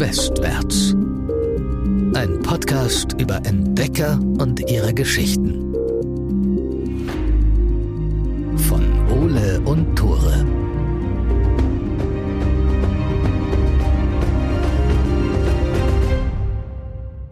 Westwärts. Ein Podcast über Entdecker und ihre Geschichten. Von Ole und Tore.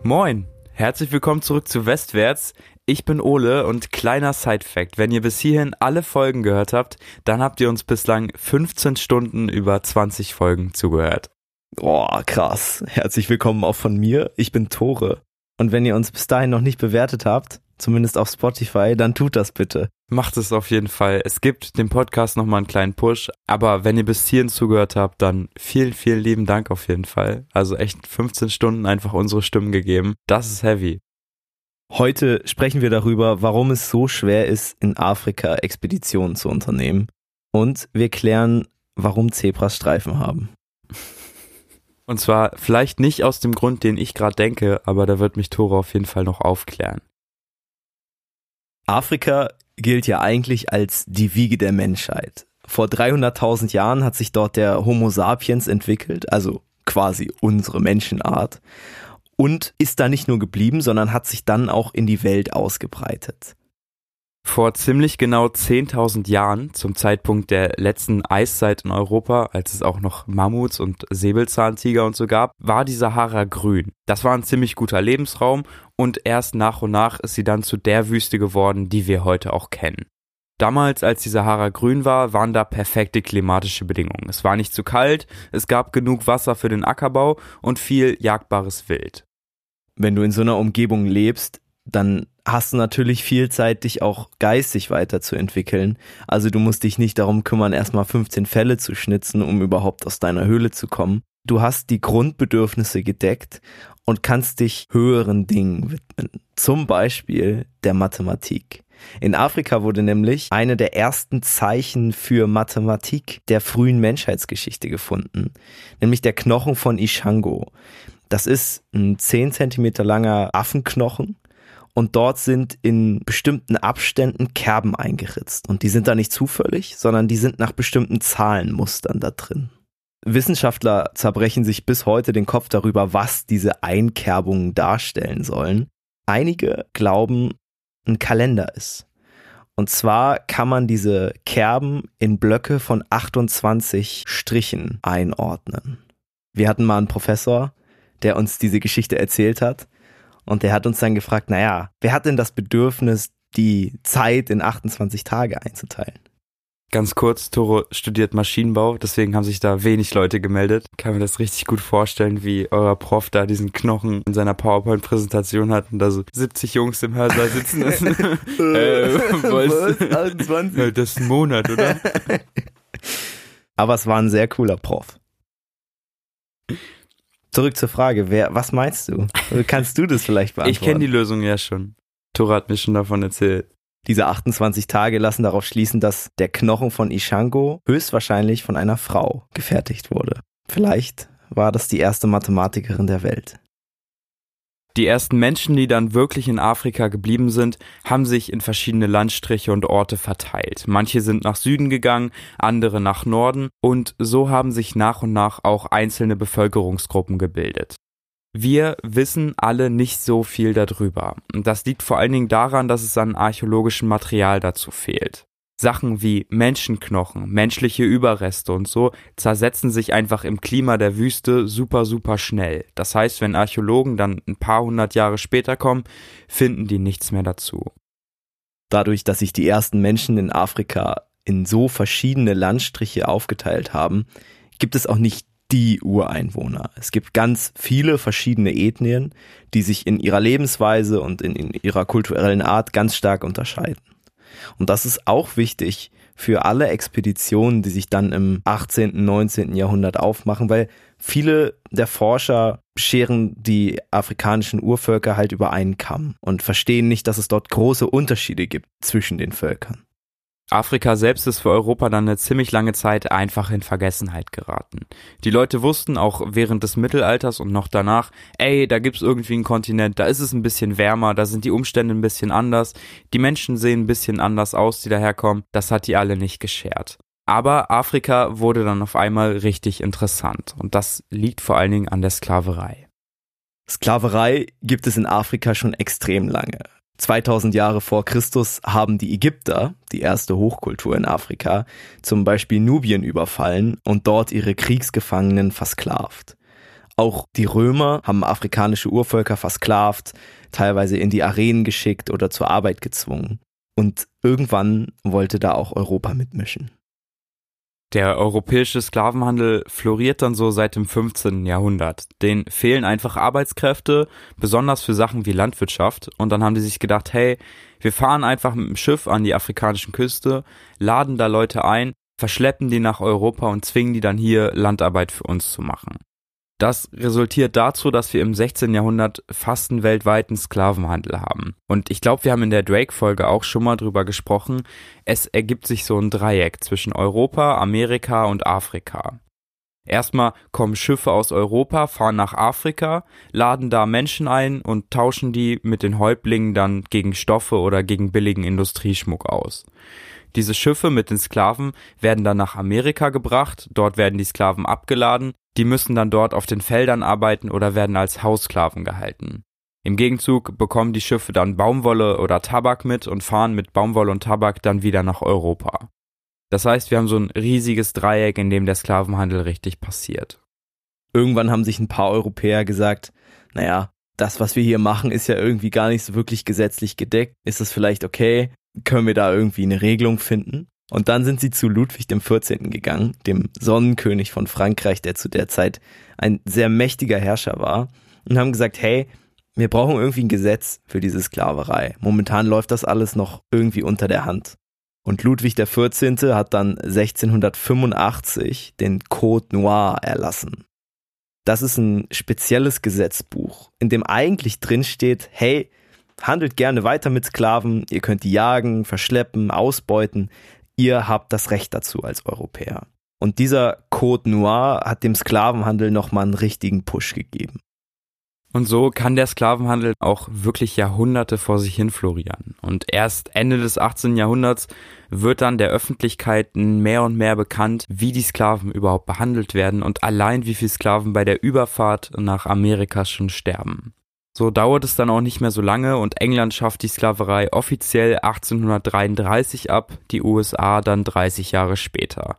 Moin, herzlich willkommen zurück zu Westwärts. Ich bin Ole und kleiner Side-Fact, wenn ihr bis hierhin alle Folgen gehört habt, dann habt ihr uns bislang 15 Stunden über 20 Folgen zugehört. Boah, krass. Herzlich willkommen auch von mir. Ich bin Tore. Und wenn ihr uns bis dahin noch nicht bewertet habt, zumindest auf Spotify, dann tut das bitte. Macht es auf jeden Fall. Es gibt dem Podcast nochmal einen kleinen Push. Aber wenn ihr bis hierhin zugehört habt, dann vielen, vielen lieben Dank auf jeden Fall. Also echt 15 Stunden einfach unsere Stimmen gegeben. Das ist heavy. Heute sprechen wir darüber, warum es so schwer ist, in Afrika Expeditionen zu unternehmen. Und wir klären, warum Zebras Streifen haben. Und zwar vielleicht nicht aus dem Grund, den ich gerade denke, aber da wird mich Tore auf jeden Fall noch aufklären. Afrika gilt ja eigentlich als die Wiege der Menschheit. Vor 300.000 Jahren hat sich dort der Homo sapiens entwickelt, also quasi unsere Menschenart, und ist da nicht nur geblieben, sondern hat sich dann auch in die Welt ausgebreitet. Vor ziemlich genau 10.000 Jahren, zum Zeitpunkt der letzten Eiszeit in Europa, als es auch noch Mammuts und Säbelzahntiger und so gab, war die Sahara grün. Das war ein ziemlich guter Lebensraum und erst nach und nach ist sie dann zu der Wüste geworden, die wir heute auch kennen. Damals, als die Sahara grün war, waren da perfekte klimatische Bedingungen. Es war nicht zu kalt, es gab genug Wasser für den Ackerbau und viel jagdbares Wild. Wenn du in so einer Umgebung lebst, dann hast du natürlich viel Zeit, dich auch geistig weiterzuentwickeln. Also du musst dich nicht darum kümmern, erstmal 15 Fälle zu schnitzen, um überhaupt aus deiner Höhle zu kommen. Du hast die Grundbedürfnisse gedeckt und kannst dich höheren Dingen widmen. Zum Beispiel der Mathematik. In Afrika wurde nämlich eine der ersten Zeichen für Mathematik der frühen Menschheitsgeschichte gefunden, nämlich der Knochen von Ishango. Das ist ein 10 Zentimeter langer Affenknochen, und dort sind in bestimmten Abständen Kerben eingeritzt. Und die sind da nicht zufällig, sondern die sind nach bestimmten Zahlenmustern da drin. Wissenschaftler zerbrechen sich bis heute den Kopf darüber, was diese Einkerbungen darstellen sollen. Einige glauben, ein Kalender ist. Und zwar kann man diese Kerben in Blöcke von 28 Strichen einordnen. Wir hatten mal einen Professor, der uns diese Geschichte erzählt hat. Und der hat uns dann gefragt, naja, wer hat denn das Bedürfnis, die Zeit in 28 Tage einzuteilen? Ganz kurz, Toro studiert Maschinenbau, deswegen haben sich da wenig Leute gemeldet. Kann mir das richtig gut vorstellen, wie euer Prof da diesen Knochen in seiner PowerPoint-Präsentation hat und da so 70 Jungs im Hörsaal sitzen. äh, was? 28? Das ist ein Monat, oder? Aber es war ein sehr cooler Prof. Zurück zur Frage, wer, was meinst du? Kannst du das vielleicht beantworten? Ich kenne die Lösung ja schon. Tora hat mir schon davon erzählt. Diese 28 Tage lassen darauf schließen, dass der Knochen von Ishango höchstwahrscheinlich von einer Frau gefertigt wurde. Vielleicht war das die erste Mathematikerin der Welt. Die ersten Menschen, die dann wirklich in Afrika geblieben sind, haben sich in verschiedene Landstriche und Orte verteilt. Manche sind nach Süden gegangen, andere nach Norden und so haben sich nach und nach auch einzelne Bevölkerungsgruppen gebildet. Wir wissen alle nicht so viel darüber. Das liegt vor allen Dingen daran, dass es an archäologischem Material dazu fehlt. Sachen wie Menschenknochen, menschliche Überreste und so zersetzen sich einfach im Klima der Wüste super, super schnell. Das heißt, wenn Archäologen dann ein paar hundert Jahre später kommen, finden die nichts mehr dazu. Dadurch, dass sich die ersten Menschen in Afrika in so verschiedene Landstriche aufgeteilt haben, gibt es auch nicht die Ureinwohner. Es gibt ganz viele verschiedene Ethnien, die sich in ihrer Lebensweise und in, ihrer kulturellen Art ganz stark unterscheiden. Und das ist auch wichtig für alle Expeditionen, die sich dann im 18., 19. Jahrhundert aufmachen, weil viele der Forscher scheren die afrikanischen Urvölker halt über einen Kamm und verstehen nicht, dass es dort große Unterschiede gibt zwischen den Völkern. Afrika selbst ist für Europa dann eine ziemlich lange Zeit einfach in Vergessenheit geraten. Die Leute wussten auch während des Mittelalters und noch danach, ey, da gibt's irgendwie einen Kontinent, da ist es ein bisschen wärmer, da sind die Umstände ein bisschen anders, die Menschen sehen ein bisschen anders aus, die daherkommen, das hat die alle nicht geschert. Aber Afrika wurde dann auf einmal richtig interessant und das liegt vor allen Dingen an der Sklaverei. Sklaverei gibt es in Afrika schon extrem lange. 2000 Jahre vor Christus haben die Ägypter, die erste Hochkultur in Afrika, zum Beispiel Nubien überfallen und dort ihre Kriegsgefangenen versklavt. Auch die Römer haben afrikanische Urvölker versklavt, teilweise in die Arenen geschickt oder zur Arbeit gezwungen. Und irgendwann wollte da auch Europa mitmischen. Der europäische Sklavenhandel floriert dann so seit dem 15. Jahrhundert. Den fehlen einfach Arbeitskräfte, besonders für Sachen wie Landwirtschaft. Und dann haben die sich gedacht, hey, wir fahren einfach mit dem Schiff an die afrikanischen Küste, laden da Leute ein, verschleppen die nach Europa und zwingen die dann hier Landarbeit für uns zu machen. Das resultiert dazu, dass wir im 16. Jahrhundert fast einen weltweiten Sklavenhandel haben. Und ich glaube, wir haben in der Drake-Folge auch schon mal drüber gesprochen. Es ergibt sich so ein Dreieck zwischen Europa, Amerika und Afrika. Erstmal kommen Schiffe aus Europa, fahren nach Afrika, laden da Menschen ein und tauschen die mit den Häuptlingen dann gegen Stoffe oder gegen billigen Industrieschmuck aus. Diese Schiffe mit den Sklaven werden dann nach Amerika gebracht, dort werden die Sklaven abgeladen, die müssen dann dort auf den Feldern arbeiten oder werden als Haussklaven gehalten. Im Gegenzug bekommen die Schiffe dann Baumwolle oder Tabak mit und fahren mit Baumwolle und Tabak dann wieder nach Europa. Das heißt, wir haben so ein riesiges Dreieck, in dem der Sklavenhandel richtig passiert. Irgendwann haben sich ein paar Europäer gesagt, naja, das, was wir hier machen, ist ja irgendwie gar nicht so wirklich gesetzlich gedeckt. Ist das vielleicht okay? Können wir da irgendwie eine Regelung finden? Und dann sind sie zu Ludwig dem 14. gegangen, dem Sonnenkönig von Frankreich, der zu der Zeit ein sehr mächtiger Herrscher war, und haben gesagt, hey, wir brauchen irgendwie ein Gesetz für diese Sklaverei. Momentan läuft das alles noch irgendwie unter der Hand. Und Ludwig der 14. hat dann 1685 den Code Noir erlassen. Das ist ein spezielles Gesetzbuch, in dem eigentlich drin steht, hey, Handelt gerne weiter mit Sklaven, ihr könnt die jagen, verschleppen, ausbeuten. Ihr habt das Recht dazu als Europäer. Und dieser Code Noir hat dem Sklavenhandel nochmal einen richtigen Push gegeben. Und so kann der Sklavenhandel auch wirklich Jahrhunderte vor sich hin florieren. Und erst Ende des 18. Jahrhunderts wird dann der Öffentlichkeit mehr und mehr bekannt, wie die Sklaven überhaupt behandelt werden und allein wie viele Sklaven bei der Überfahrt nach Amerika schon sterben. So dauert es dann auch nicht mehr so lange und England schafft die Sklaverei offiziell 1833 ab, die USA dann 30 Jahre später.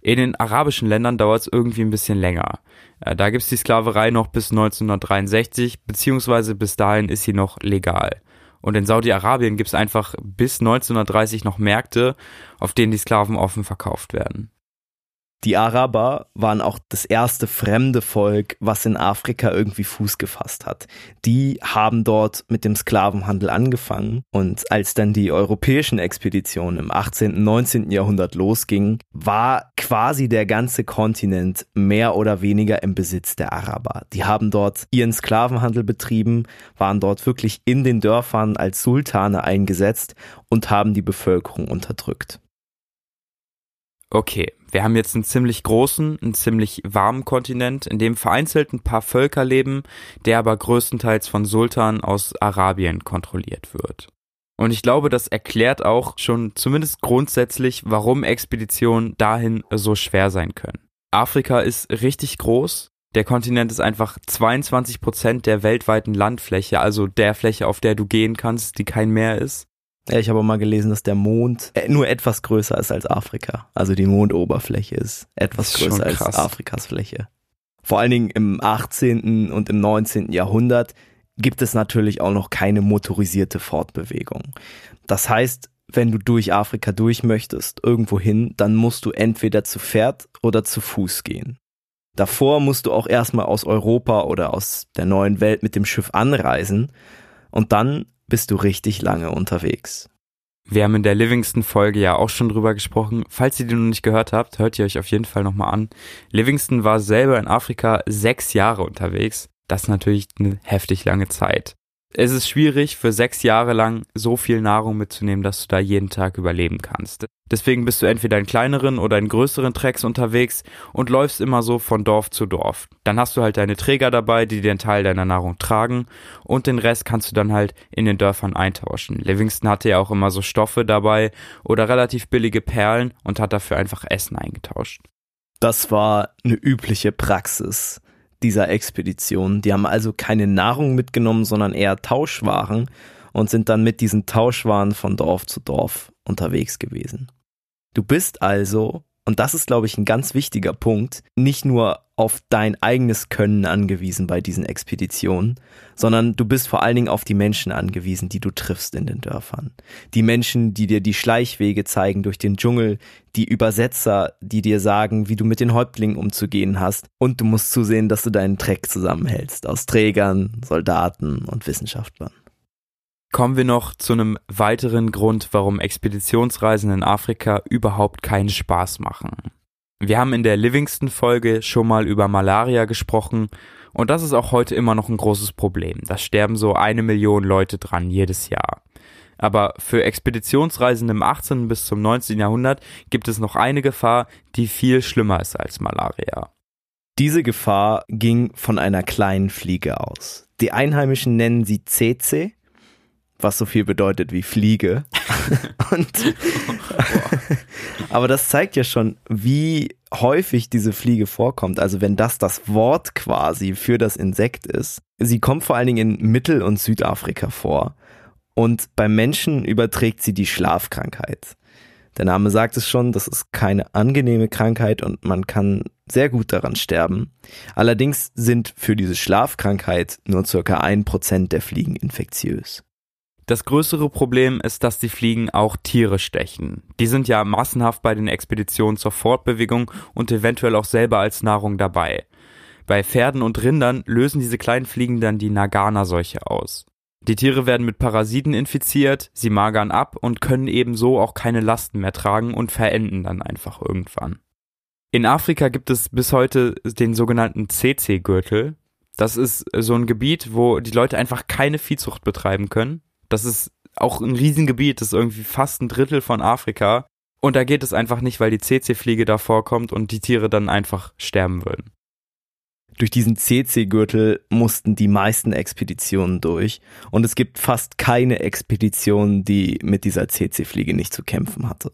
In den arabischen Ländern dauert es irgendwie ein bisschen länger. Äh, da gibt es die Sklaverei noch bis 1963, beziehungsweise bis dahin ist sie noch legal. Und in Saudi-Arabien gibt es einfach bis 1930 noch Märkte, auf denen die Sklaven offen verkauft werden. Die Araber waren auch das erste fremde Volk, was in Afrika irgendwie Fuß gefasst hat. Die haben dort mit dem Sklavenhandel angefangen und als dann die europäischen Expeditionen im 18. und 19. Jahrhundert losgingen, war quasi der ganze Kontinent mehr oder weniger im Besitz der Araber. Die haben dort ihren Sklavenhandel betrieben, waren dort wirklich in den Dörfern als Sultane eingesetzt und haben die Bevölkerung unterdrückt. Okay, wir haben jetzt einen ziemlich großen, einen ziemlich warmen Kontinent, in dem vereinzelt ein paar Völker leben, der aber größtenteils von Sultanen aus Arabien kontrolliert wird. Und ich glaube, das erklärt auch schon zumindest grundsätzlich, warum Expeditionen dahin so schwer sein können. Afrika ist richtig groß. Der Kontinent ist einfach 22 Prozent der weltweiten Landfläche, also der Fläche, auf der du gehen kannst, die kein Meer ist. Ja, ich habe mal gelesen, dass der Mond äh, nur etwas größer ist als Afrika. Also die Mondoberfläche ist etwas ist größer als Afrikas Fläche. Vor allen Dingen im 18. und im 19. Jahrhundert gibt es natürlich auch noch keine motorisierte Fortbewegung. Das heißt, wenn du durch Afrika durch möchtest, irgendwo hin, dann musst du entweder zu Pferd oder zu Fuß gehen. Davor musst du auch erstmal aus Europa oder aus der neuen Welt mit dem Schiff anreisen und dann bist du richtig lange unterwegs. Wir haben in der Livingston-Folge ja auch schon drüber gesprochen. Falls ihr die noch nicht gehört habt, hört ihr euch auf jeden Fall nochmal an. Livingston war selber in Afrika sechs Jahre unterwegs. Das ist natürlich eine heftig lange Zeit. Es ist schwierig, für sechs Jahre lang so viel Nahrung mitzunehmen, dass du da jeden Tag überleben kannst. Deswegen bist du entweder in kleineren oder in größeren Tracks unterwegs und läufst immer so von Dorf zu Dorf. Dann hast du halt deine Träger dabei, die einen Teil deiner Nahrung tragen und den Rest kannst du dann halt in den Dörfern eintauschen. Livingston hatte ja auch immer so Stoffe dabei oder relativ billige Perlen und hat dafür einfach Essen eingetauscht. Das war eine übliche Praxis dieser Expedition. Die haben also keine Nahrung mitgenommen, sondern eher Tauschwaren und sind dann mit diesen Tauschwaren von Dorf zu Dorf unterwegs gewesen. Du bist also, und das ist, glaube ich, ein ganz wichtiger Punkt, nicht nur auf dein eigenes Können angewiesen bei diesen Expeditionen, sondern du bist vor allen Dingen auf die Menschen angewiesen, die du triffst in den Dörfern. Die Menschen, die dir die Schleichwege zeigen durch den Dschungel, die Übersetzer, die dir sagen, wie du mit den Häuptlingen umzugehen hast und du musst zusehen, dass du deinen Treck zusammenhältst aus Trägern, Soldaten und Wissenschaftlern. Kommen wir noch zu einem weiteren Grund, warum Expeditionsreisen in Afrika überhaupt keinen Spaß machen. Wir haben in der Livingston-Folge schon mal über Malaria gesprochen und das ist auch heute immer noch ein großes Problem. Da sterben so eine Million Leute dran jedes Jahr. Aber für Expeditionsreisen im 18. bis zum 19. Jahrhundert gibt es noch eine Gefahr, die viel schlimmer ist als Malaria. Diese Gefahr ging von einer kleinen Fliege aus. Die Einheimischen nennen sie Tsetse was so viel bedeutet wie Fliege. Und, aber das zeigt ja schon, wie häufig diese Fliege vorkommt. Also wenn das das Wort quasi für das Insekt ist. Sie kommt vor allen Dingen in Mittel- und Südafrika vor. Und beim Menschen überträgt sie die Schlafkrankheit. Der Name sagt es schon, das ist keine angenehme Krankheit und man kann sehr gut daran sterben. Allerdings sind für diese Schlafkrankheit nur circa ein Prozent der Fliegen infektiös. Das größere Problem ist, dass die Fliegen auch Tiere stechen. Die sind ja massenhaft bei den Expeditionen zur Fortbewegung und eventuell auch selber als Nahrung dabei. Bei Pferden und Rindern lösen diese kleinen Fliegen dann die Nagana-Seuche aus. Die Tiere werden mit Parasiten infiziert, sie magern ab und können ebenso auch keine Lasten mehr tragen und verenden dann einfach irgendwann. In Afrika gibt es bis heute den sogenannten CC-Gürtel. Das ist so ein Gebiet, wo die Leute einfach keine Viehzucht betreiben können das ist auch ein Riesengebiet, das ist irgendwie fast ein Drittel von Afrika. Und da geht es einfach nicht, weil die CC-Fliege da vorkommt und die Tiere dann einfach sterben würden. Durch diesen CC-Gürtel mussten die meisten Expeditionen durch und es gibt fast keine Expedition, die mit dieser CC-Fliege nicht zu kämpfen hatte.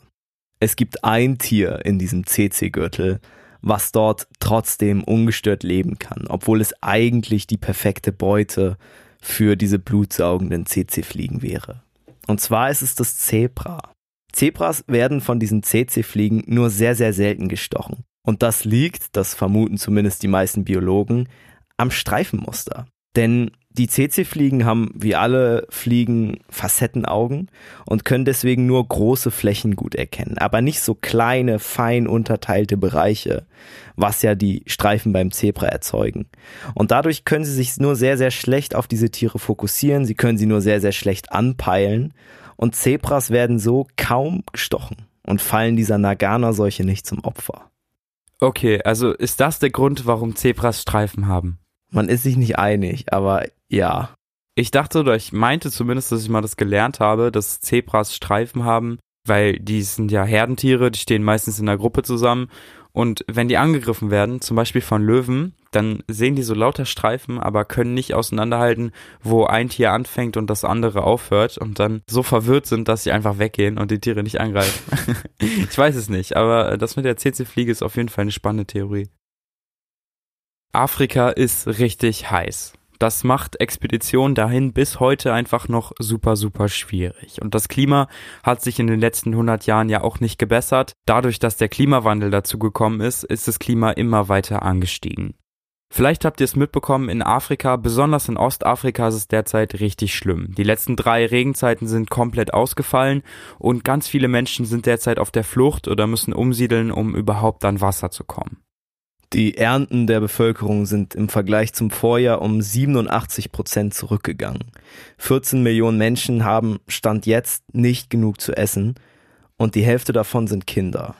Es gibt ein Tier in diesem CC-Gürtel, was dort trotzdem ungestört leben kann, obwohl es eigentlich die perfekte Beute für diese blutsaugenden CC-Fliegen wäre. Und zwar ist es das Zebra. Zebras werden von diesen CC-Fliegen nur sehr, sehr selten gestochen. Und das liegt, das vermuten zumindest die meisten Biologen, am Streifenmuster. Denn die CC-Fliegen haben wie alle Fliegen Facettenaugen und können deswegen nur große Flächen gut erkennen, aber nicht so kleine, fein unterteilte Bereiche, was ja die Streifen beim Zebra erzeugen. Und dadurch können sie sich nur sehr, sehr schlecht auf diese Tiere fokussieren, sie können sie nur sehr, sehr schlecht anpeilen und Zebras werden so kaum gestochen und fallen dieser Nagana-Seuche nicht zum Opfer. Okay, also ist das der Grund, warum Zebras Streifen haben? Man ist sich nicht einig, aber ja. Ich dachte oder ich meinte zumindest, dass ich mal das gelernt habe, dass Zebras Streifen haben, weil die sind ja Herdentiere, die stehen meistens in einer Gruppe zusammen und wenn die angegriffen werden, zum Beispiel von Löwen, dann sehen die so lauter Streifen, aber können nicht auseinanderhalten, wo ein Tier anfängt und das andere aufhört und dann so verwirrt sind, dass sie einfach weggehen und die Tiere nicht angreifen. ich weiß es nicht, aber das mit der CC-Fliege ist auf jeden Fall eine spannende Theorie. Afrika ist richtig heiß. Das macht Expeditionen dahin bis heute einfach noch super, super schwierig. Und das Klima hat sich in den letzten 100 Jahren ja auch nicht gebessert. Dadurch, dass der Klimawandel dazu gekommen ist, ist das Klima immer weiter angestiegen. Vielleicht habt ihr es mitbekommen, in Afrika, besonders in Ostafrika ist es derzeit richtig schlimm. Die letzten drei Regenzeiten sind komplett ausgefallen und ganz viele Menschen sind derzeit auf der Flucht oder müssen umsiedeln, um überhaupt an Wasser zu kommen. Die Ernten der Bevölkerung sind im Vergleich zum Vorjahr um 87 Prozent zurückgegangen. 14 Millionen Menschen haben Stand jetzt nicht genug zu essen und die Hälfte davon sind Kinder.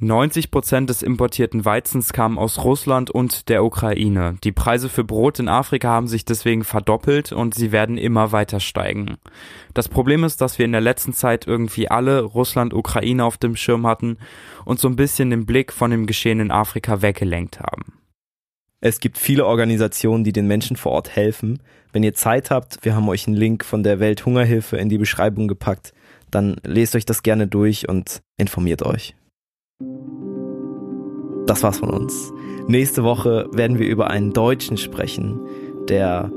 90 Prozent des importierten Weizens kamen aus Russland und der Ukraine. Die Preise für Brot in Afrika haben sich deswegen verdoppelt und sie werden immer weiter steigen. Das Problem ist, dass wir in der letzten Zeit irgendwie alle Russland, Ukraine auf dem Schirm hatten und so ein bisschen den Blick von dem Geschehen in Afrika weggelenkt haben. Es gibt viele Organisationen, die den Menschen vor Ort helfen. Wenn ihr Zeit habt, wir haben euch einen Link von der Welthungerhilfe in die Beschreibung gepackt, dann lest euch das gerne durch und informiert euch. Das war's von uns. Nächste Woche werden wir über einen Deutschen sprechen, der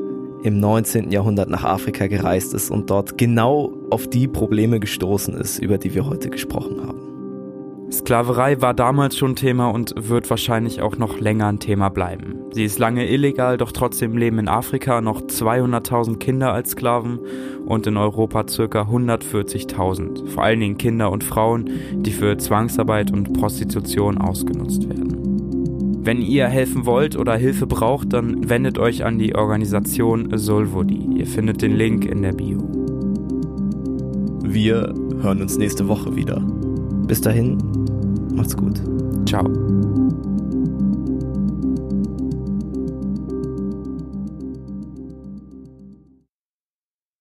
im 19. Jahrhundert nach Afrika gereist ist und dort genau auf die Probleme gestoßen ist, über die wir heute gesprochen haben. Sklaverei war damals schon Thema und wird wahrscheinlich auch noch länger ein Thema bleiben. Sie ist lange illegal, doch trotzdem leben in Afrika noch 200.000 Kinder als Sklaven und in Europa ca. 140.000. Vor allen Dingen Kinder und Frauen, die für Zwangsarbeit und Prostitution ausgenutzt werden. Wenn ihr helfen wollt oder Hilfe braucht, dann wendet euch an die Organisation Solvodi. Ihr findet den Link in der Bio. Wir hören uns nächste Woche wieder. Bis dahin, macht's gut. Ciao.